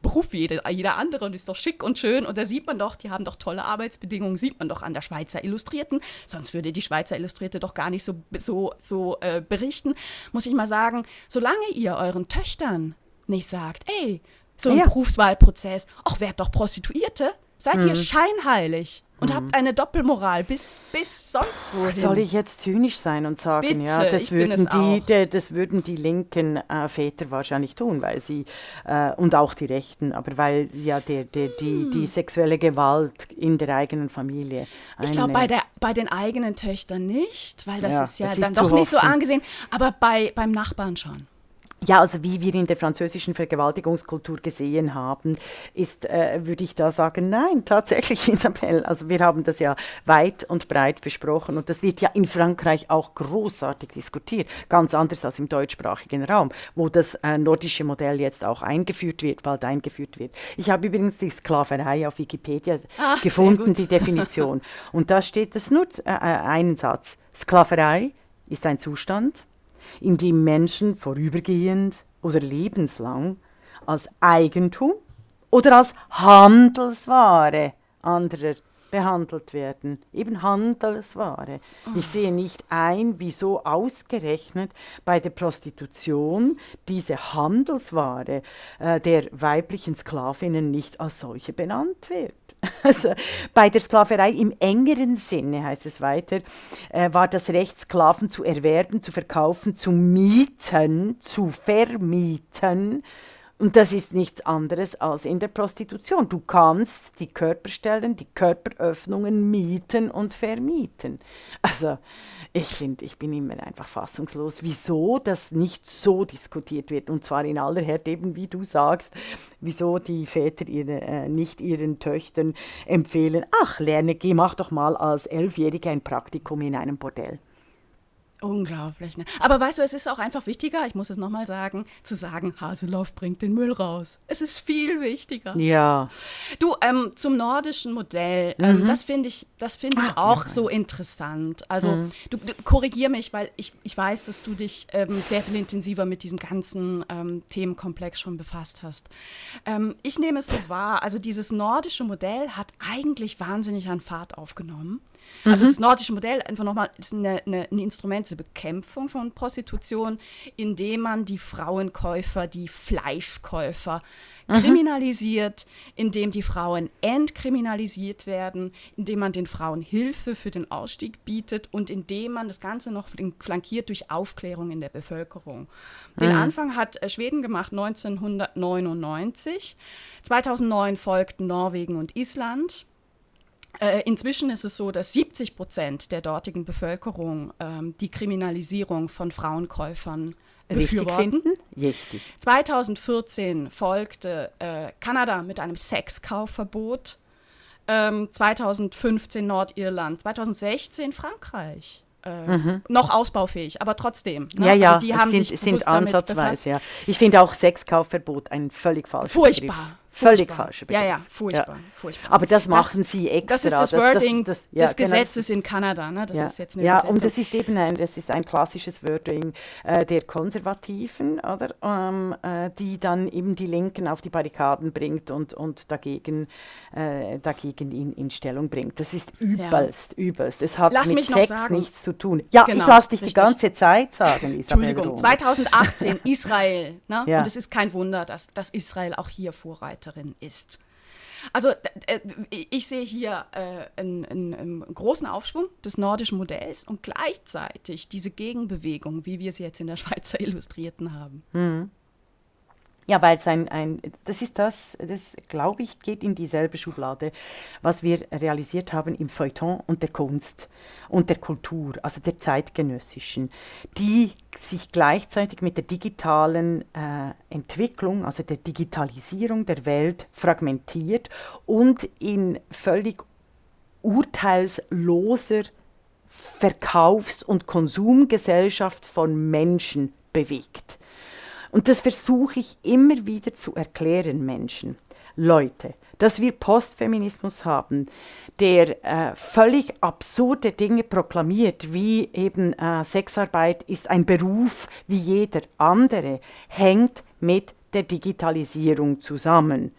Beruf wie jeder, jeder andere und ist doch schick und schön und da sieht man doch, die haben doch tolle Arbeitsbedingungen, sieht man doch an der Schweizer Illustrierten, sonst würde die Schweizer Illustrierte doch gar nicht so, so, so äh, berichten, muss ich mal sagen, solange ihr euren Töchtern nicht sagt, ey, so ein ja. Berufswahlprozess, ach, werd doch Prostituierte, seid mhm. ihr scheinheilig und mhm. habt eine Doppelmoral bis, bis sonst wohin. Soll ich jetzt zynisch sein und sagen, Bitte, ja, das würden, die, de, das würden die linken äh, Väter wahrscheinlich tun, weil sie, äh, und auch die Rechten, aber weil ja der, der, die, hm. die sexuelle Gewalt in der eigenen Familie. Ich glaube, bei, bei den eigenen Töchtern nicht, weil das ja, ist ja dann doch nicht so angesehen, aber bei, beim Nachbarn schon. Ja, also wie wir in der französischen Vergewaltigungskultur gesehen haben, ist, äh, würde ich da sagen, nein, tatsächlich, Isabel. Also wir haben das ja weit und breit besprochen und das wird ja in Frankreich auch großartig diskutiert, ganz anders als im deutschsprachigen Raum, wo das äh, nordische Modell jetzt auch eingeführt wird, bald eingeführt wird. Ich habe übrigens die Sklaverei auf Wikipedia Ach, gefunden, die Definition. und da steht es nur äh, äh, einen Satz. Sklaverei ist ein Zustand, in dem Menschen vorübergehend oder lebenslang als Eigentum oder als Handelsware anderer behandelt werden. Eben Handelsware. Oh. Ich sehe nicht ein, wieso ausgerechnet bei der Prostitution diese Handelsware äh, der weiblichen Sklavinnen nicht als solche benannt wird. Also, bei der Sklaverei im engeren Sinne, heißt es weiter, äh, war das Recht, Sklaven zu erwerben, zu verkaufen, zu mieten, zu vermieten, und das ist nichts anderes als in der Prostitution. Du kannst die Körperstellen, die Körperöffnungen mieten und vermieten. Also ich finde, ich bin immer einfach fassungslos, wieso das nicht so diskutiert wird. Und zwar in aller Härte, eben wie du sagst, wieso die Väter ihre, äh, nicht ihren Töchtern empfehlen, ach, lerne, geh, mach doch mal als Elfjährige ein Praktikum in einem Bordell. Unglaublich. Ne? Aber weißt du, es ist auch einfach wichtiger, ich muss es nochmal sagen, zu sagen, Haseloff bringt den Müll raus. Es ist viel wichtiger. Ja. Du, ähm, zum nordischen Modell, ähm, mhm. das finde ich, das find ich Ach, auch ja. so interessant. Also, mhm. du, du korrigier mich, weil ich, ich weiß, dass du dich ähm, sehr viel intensiver mit diesem ganzen ähm, Themenkomplex schon befasst hast. Ähm, ich nehme es so wahr, also dieses nordische Modell hat eigentlich wahnsinnig an Fahrt aufgenommen. Also mhm. das nordische Modell einfach nochmal ist eine, eine, ein Instrument zur Bekämpfung von Prostitution, indem man die Frauenkäufer, die Fleischkäufer mhm. kriminalisiert, indem die Frauen entkriminalisiert werden, indem man den Frauen Hilfe für den Ausstieg bietet und indem man das Ganze noch flankiert durch Aufklärung in der Bevölkerung. Den mhm. Anfang hat äh, Schweden gemacht 1999. 2009 folgten Norwegen und Island. Äh, inzwischen ist es so, dass 70 Prozent der dortigen Bevölkerung ähm, die Kriminalisierung von Frauenkäufern befürworten. Richtig. 2014 folgte äh, Kanada mit einem Sexkaufverbot. Ähm, 2015 Nordirland, 2016 Frankreich. Äh, mhm. noch ausbaufähig, aber trotzdem. Ne? Ja, ja, also die haben sind, sich sind ansatzweise, ja. Ich finde auch Sexkaufverbot ein völlig falscher Furchtbar. Begriff. Völlig falsche Begriff. Ja, ja, furchtbar, ja. furchtbar. Aber das machen das, sie extra. Das ist das, Wording das, das, ja, des genau, Gesetzes in Kanada. Ne? Das ja. ist jetzt eine ja, und das ist eben ein, das ist ein klassisches Wording äh, der Konservativen, oder? Ähm, äh, die dann eben die Linken auf die Barrikaden bringt und, und dagegen, äh, dagegen in, in Stellung bringt. Das ist übelst, übelst. Es hat Lass mit Sex nichts zu tun. Ja, genau, ich lasse dich richtig. die ganze Zeit sagen, Isabel Entschuldigung, 2018, Israel. Ne? Und es ist kein Wunder, dass, dass Israel auch hier Vorreiter Mitarbeiterin ist. Also äh, ich sehe hier äh, einen, einen, großen Aufschwung des nordischen Modells und gleichzeitig diese Gegenbewegung, wie wir sie jetzt in der Schweizer Illustrierten haben. Mhm. Ja, weil es ein, ein, das ist das, das glaube ich, geht in dieselbe Schublade, was wir realisiert haben im Feuilleton und der Kunst und der Kultur, also der zeitgenössischen, die sich gleichzeitig mit der digitalen äh, Entwicklung, also der Digitalisierung der Welt fragmentiert und in völlig urteilsloser Verkaufs- und Konsumgesellschaft von Menschen bewegt. Und das versuche ich immer wieder zu erklären Menschen. Leute, dass wir Postfeminismus haben, der äh, völlig absurde Dinge proklamiert, wie eben äh, Sexarbeit ist ein Beruf wie jeder andere, hängt mit der Digitalisierung zusammen,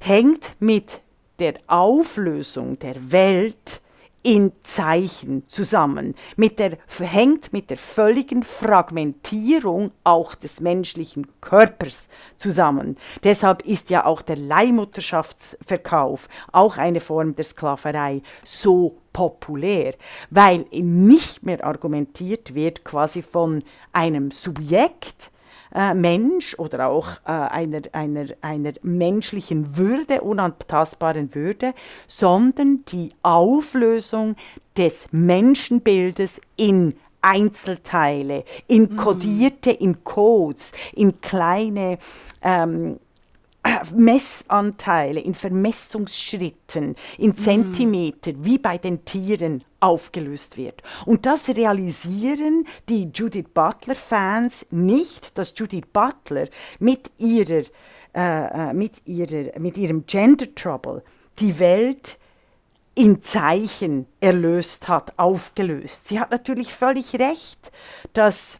hängt mit der Auflösung der Welt in Zeichen zusammen, mit der, hängt mit der völligen Fragmentierung auch des menschlichen Körpers zusammen. Deshalb ist ja auch der Leihmutterschaftsverkauf auch eine Form der Sklaverei so populär, weil nicht mehr argumentiert wird quasi von einem Subjekt, äh, Mensch oder auch äh, einer, einer, einer menschlichen Würde, unantastbaren Würde, sondern die Auflösung des Menschenbildes in Einzelteile, in mhm. kodierte, in Codes, in kleine ähm, Messanteile, in Vermessungsschritten, in mhm. Zentimeter, wie bei den Tieren aufgelöst wird. Und das realisieren die Judith Butler-Fans nicht, dass Judith Butler mit, ihrer, äh, äh, mit, ihrer, mit ihrem Gender Trouble die Welt in Zeichen erlöst hat, aufgelöst. Sie hat natürlich völlig recht, dass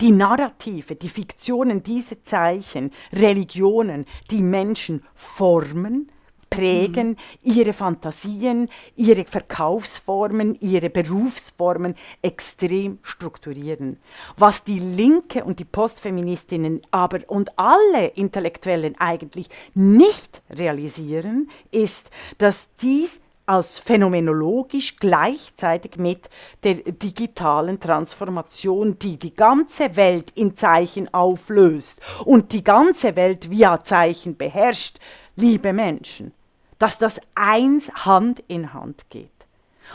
die Narrative, die Fiktionen, diese Zeichen, Religionen, die Menschen formen, prägen, mhm. ihre Fantasien, ihre Verkaufsformen, ihre Berufsformen extrem strukturieren. Was die Linke und die Postfeministinnen aber und alle Intellektuellen eigentlich nicht realisieren, ist, dass dies als phänomenologisch gleichzeitig mit der digitalen Transformation, die die ganze Welt in Zeichen auflöst und die ganze Welt via Zeichen beherrscht, liebe Menschen, dass das eins Hand in Hand geht.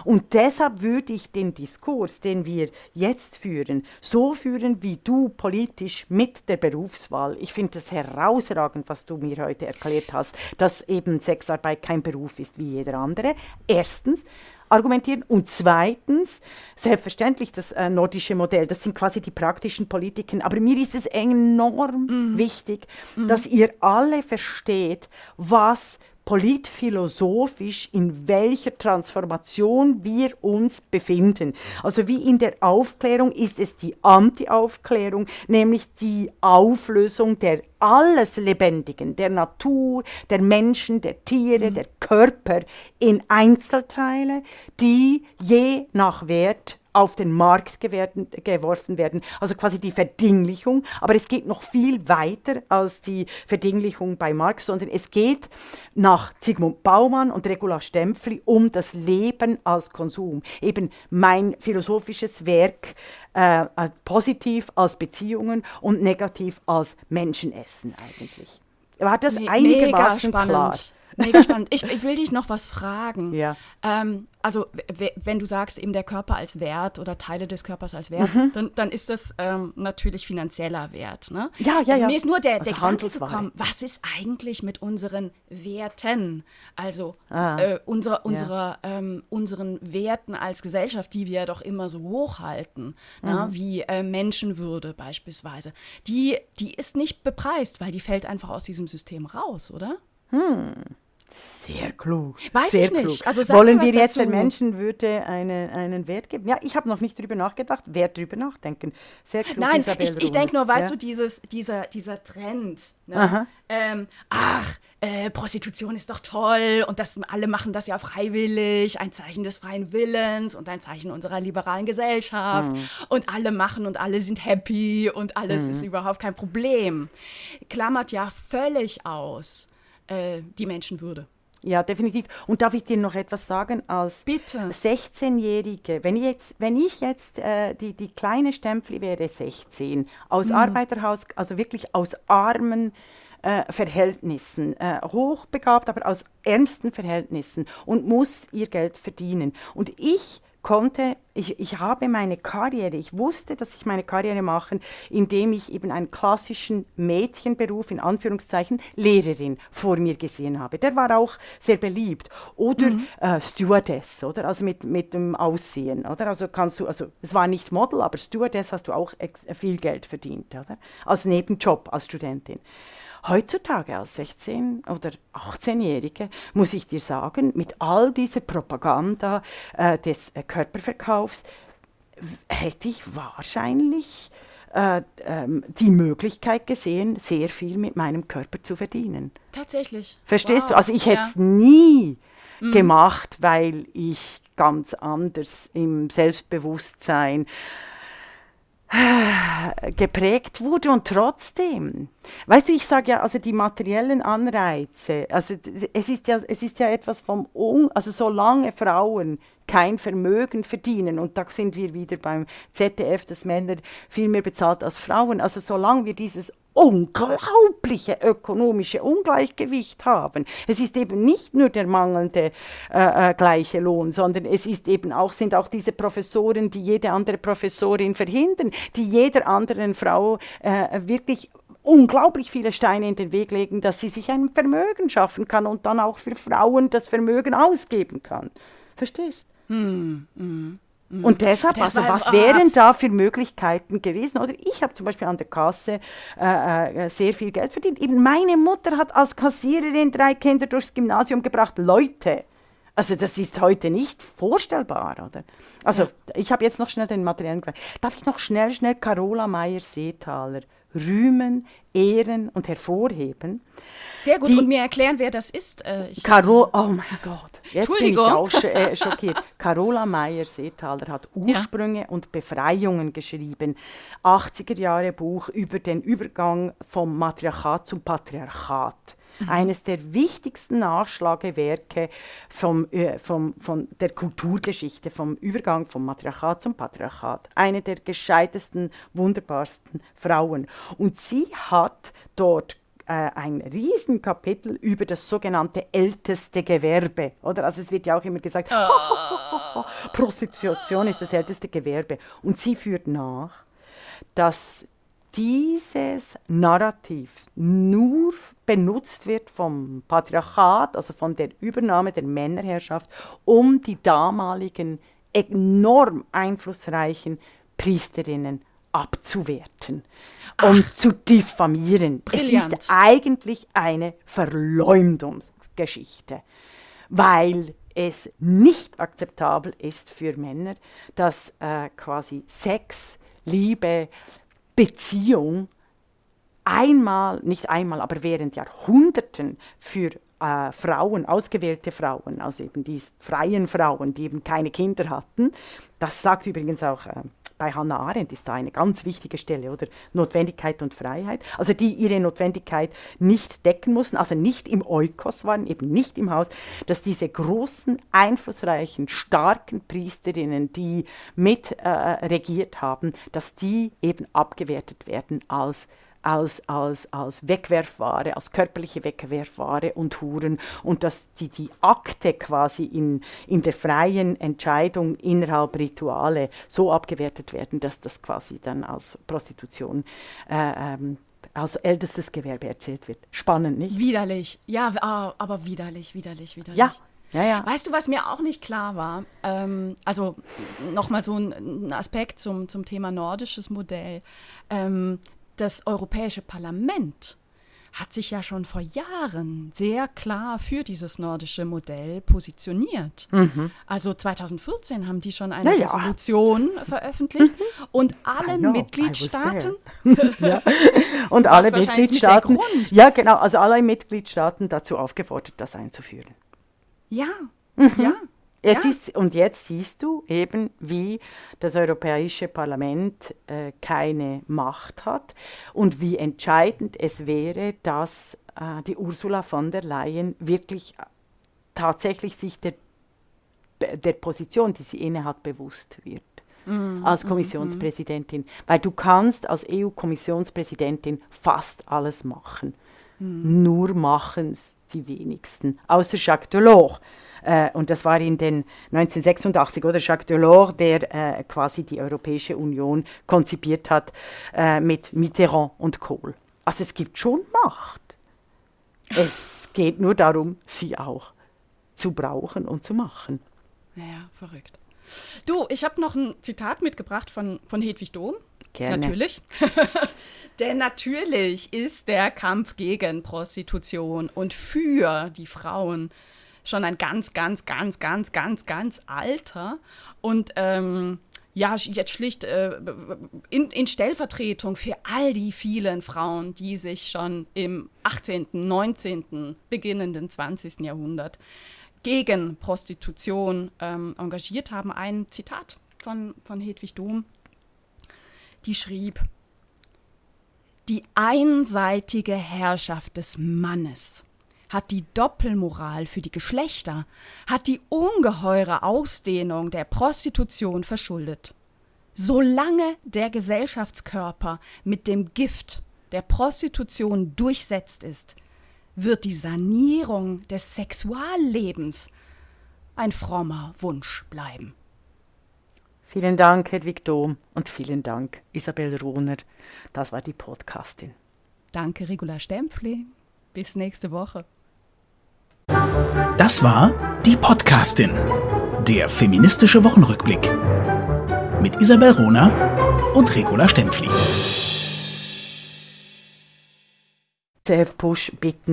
Und deshalb würde ich den Diskurs, den wir jetzt führen, so führen wie du politisch mit der Berufswahl. Ich finde es herausragend, was du mir heute erklärt hast, dass eben Sexarbeit kein Beruf ist wie jeder andere. Erstens argumentieren. Und zweitens, selbstverständlich das äh, nordische Modell, das sind quasi die praktischen Politiken. Aber mir ist es enorm mhm. wichtig, mhm. dass ihr alle versteht, was politphilosophisch, in welcher Transformation wir uns befinden. Also wie in der Aufklärung ist es die Anti-Aufklärung, nämlich die Auflösung der alles Lebendigen, der Natur, der Menschen, der Tiere, mhm. der Körper in Einzelteile, die je nach Wert auf den Markt geworfen werden, also quasi die Verdinglichung. Aber es geht noch viel weiter als die Verdinglichung bei Marx, sondern es geht nach Zygmunt Baumann und Regula Stempfli um das Leben als Konsum. Eben mein philosophisches Werk äh, positiv als Beziehungen und negativ als Menschenessen eigentlich. War das Me einigermaßen klar? Mega spannend. Ich, ich, will dich noch was fragen. Ja. Ähm, also, wenn du sagst, eben der Körper als Wert oder Teile des Körpers als Wert, mhm. dann, dann, ist das ähm, natürlich finanzieller Wert. Ne? Ja, ja, ja. Mir ist nur der, also der Gedanke gekommen, was ist eigentlich mit unseren Werten? Also, ah. äh, unsere, unsere, ja. ähm, unseren Werten als Gesellschaft, die wir doch immer so hochhalten, ne? mhm. ne? wie äh, Menschenwürde beispielsweise. Die, die ist nicht bepreist, weil die fällt einfach aus diesem System raus, oder? Hm. Sehr klug. Weiß Sehr ich nicht. Also Wollen wir jetzt der Menschenwürde eine, einen Wert geben? Ja, ich habe noch nicht drüber nachgedacht. Wer drüber nachdenken? Sehr klug. Nein, Isabel ich, ich denke nur, weißt ja? du, dieses, dieser, dieser Trend. Ne? Ähm, ach, äh, Prostitution ist doch toll und das, alle machen das ja freiwillig, ein Zeichen des freien Willens und ein Zeichen unserer liberalen Gesellschaft mhm. und alle machen und alle sind happy und alles mhm. ist überhaupt kein Problem. Klammert ja völlig aus äh, die Menschenwürde. Ja, definitiv. Und darf ich dir noch etwas sagen als 16-Jährige? Wenn ich jetzt, wenn ich jetzt äh, die, die kleine Stempfli wäre 16, aus mhm. Arbeiterhaus, also wirklich aus armen äh, Verhältnissen, äh, hochbegabt, aber aus ernsten Verhältnissen und muss ihr Geld verdienen. Und ich konnte, ich, ich habe meine Karriere, ich wusste, dass ich meine Karriere mache, indem ich eben einen klassischen Mädchenberuf, in Anführungszeichen, Lehrerin vor mir gesehen habe. Der war auch sehr beliebt. Oder mhm. äh, Stewardess, oder? Also mit, mit dem Aussehen, oder? Also kannst du, also es war nicht Model, aber Stewardess hast du auch viel Geld verdient, oder? Als Nebenjob als Studentin. Heutzutage als 16- oder 18-Jährige muss ich dir sagen, mit all dieser Propaganda äh, des äh, Körperverkaufs hätte ich wahrscheinlich äh, ähm, die Möglichkeit gesehen, sehr viel mit meinem Körper zu verdienen. Tatsächlich. Verstehst wow. du? Also ich hätte es ja. nie mhm. gemacht, weil ich ganz anders im Selbstbewusstsein geprägt wurde und trotzdem, weißt du, ich sage ja, also die materiellen Anreize, also es ist ja, es ist ja etwas vom, Un also solange Frauen kein Vermögen verdienen, und da sind wir wieder beim ZDF, dass Männer viel mehr bezahlt als Frauen, also solange wir dieses unglaubliche ökonomische Ungleichgewicht haben. Es ist eben nicht nur der mangelnde äh, äh, gleiche Lohn, sondern es ist eben auch, sind auch diese Professoren, die jede andere Professorin verhindern, die jeder anderen Frau äh, wirklich unglaublich viele Steine in den Weg legen, dass sie sich ein Vermögen schaffen kann und dann auch für Frauen das Vermögen ausgeben kann. Verstehst? Hm, hm. Und deshalb, Das also was wären da für Möglichkeiten gewesen? Oder ich habe zum Beispiel an der Kasse äh, äh, sehr viel Geld verdient. Eben meine Mutter hat als Kassiererin drei Kinder durchs Gymnasium gebracht. Leute, also das ist heute nicht vorstellbar, oder? Also ich habe jetzt noch schnell den materiellen Bereich. Darf ich noch schnell, schnell Carola Meyer-Seethaler rühmen, ehren und hervorheben? Sehr gut. Die- und mir erklären, wer das ist. Äh, ich, Caro, oh mein Gott, jetzt bin ich auch sch äh, schockiert. Carola Meyer-Seethaler hat Ursprünge und Befreiungen geschrieben. 80er Jahre Buch über den Übergang vom Matriarchat zum Patriarchat. Eines der wichtigsten Nachschlagewerke vom, äh, vom, von der Kulturgeschichte, vom Übergang vom Matriarchat zum Patriarchat. Eine der gescheitesten, wunderbarsten Frauen. Und sie hat dort äh, ein Riesenkapitel über das sogenannte älteste Gewerbe. Oder? Also es wird ja auch immer gesagt, Prostitution ist das älteste Gewerbe. Und sie führt nach, dass dieses Narrativ nur benutzt wird vom Patriarchat, also von der Übernahme der Männerherrschaft, um die damaligen enorm einflussreichen Priesterinnen abzuwerten und zu diffamieren. Es Brillant. ist eigentlich eine Verleumdungsgeschichte, weil es nicht akzeptabel ist für Männer, dass äh, quasi Sex, Liebe, Beziehung einmal, nicht einmal, aber während Jahrhunderten für äh, Frauen, ausgewählte Frauen, also eben die freien Frauen, die eben keine Kinder hatten, das sagt übrigens auch äh, bei Hannah Arendt ist da eine ganz wichtige Stelle, oder? Notwendigkeit und Freiheit. Also die ihre Notwendigkeit nicht decken mussten, also nicht im Eukos waren, eben nicht im Haus, dass diese großen, einflussreichen, starken Priesterinnen, die mit äh, regiert haben, dass die eben abgewertet werden als als, als, als Wegwerfware, als körperliche Wegwerfware und Huren und dass die, die Akte quasi in, in der freien Entscheidung innerhalb Rituale so abgewertet werden, dass das quasi dann als Prostitution äh, ähm, als ältestes Gewerbe erzählt wird. Spannend, nicht? Widerlich. Ja, ah, aber widerlich, widerlich, widerlich. Ja, ja, ja. Weißt du, was mir auch nicht klar war? Ähm, also nochmal so ein, ein Aspekt zum, zum Thema nordisches Modell. Ähm, das Europäische Parlament hat sich ja schon vor Jahren sehr klar für dieses nordische Modell positioniert. Also 2014 haben die schon eine Ja, ja. Resolution veröffentlicht und I alle know, Mitgliedstaaten ja. Und alle Mitgliedstaaten, ja genau, also alle Mitgliedstaaten dazu aufgefordert, das einzuführen. Ja, Mhm. ja. Jetzt ja. ist, und jetzt siehst du eben, wie das Europäische Parlament äh, keine Macht hat und wie entscheidend es wäre, dass äh, die Ursula von der Leyen wirklich tatsächlich sich der, der Position, die sie innehat, bewusst wird. als Kommissionspräsidentin. Weil du kannst als EU-Kommissionspräsidentin fast alles machen. Nur machen es die wenigsten. Außer Jacques Delors. Äh, und das war in den 1986, oder Jacques Delors, der äh, quasi die Europäische Union konzipiert hat äh, mit Mitterrand und Kohl. Also es gibt schon Macht. Es geht nur darum, sie auch zu brauchen und zu machen. Naja, verrückt. Du, ich habe noch ein Zitat mitgebracht von, von Hedwig Dohm. Gerne. Natürlich. Denn natürlich ist der Kampf gegen Prostitution und für die Frauen schon ein ganz, ganz, ganz, ganz, ganz, ganz alter. Und ähm, ja, jetzt schlicht äh, in, in, Stellvertretung für all die vielen Frauen, die sich schon im 18., 19., beginnenden 20. Jahrhundert gegen Prostitution ähm, engagiert haben, ein Zitat von, von Hedwig Dohm, die schrieb, die einseitige Herrschaft des Mannes hat die Doppelmoral für die Geschlechter, hat die ungeheure Ausdehnung der Prostitution verschuldet. Solange der Gesellschaftskörper mit dem Gift der Prostitution durchsetzt ist, wird die Sanierung des Sexuallebens ein frommer Wunsch bleiben. Vielen Dank, Hedwig Dom, und vielen Dank, Isabel Runer. Das war die Podcastin. Danke, Regula Stempfli. Bis nächste Woche. Das war die Podcastin, der feministische Wochenrückblick mit Isabel Rona und Regula Stempfli. Push bitten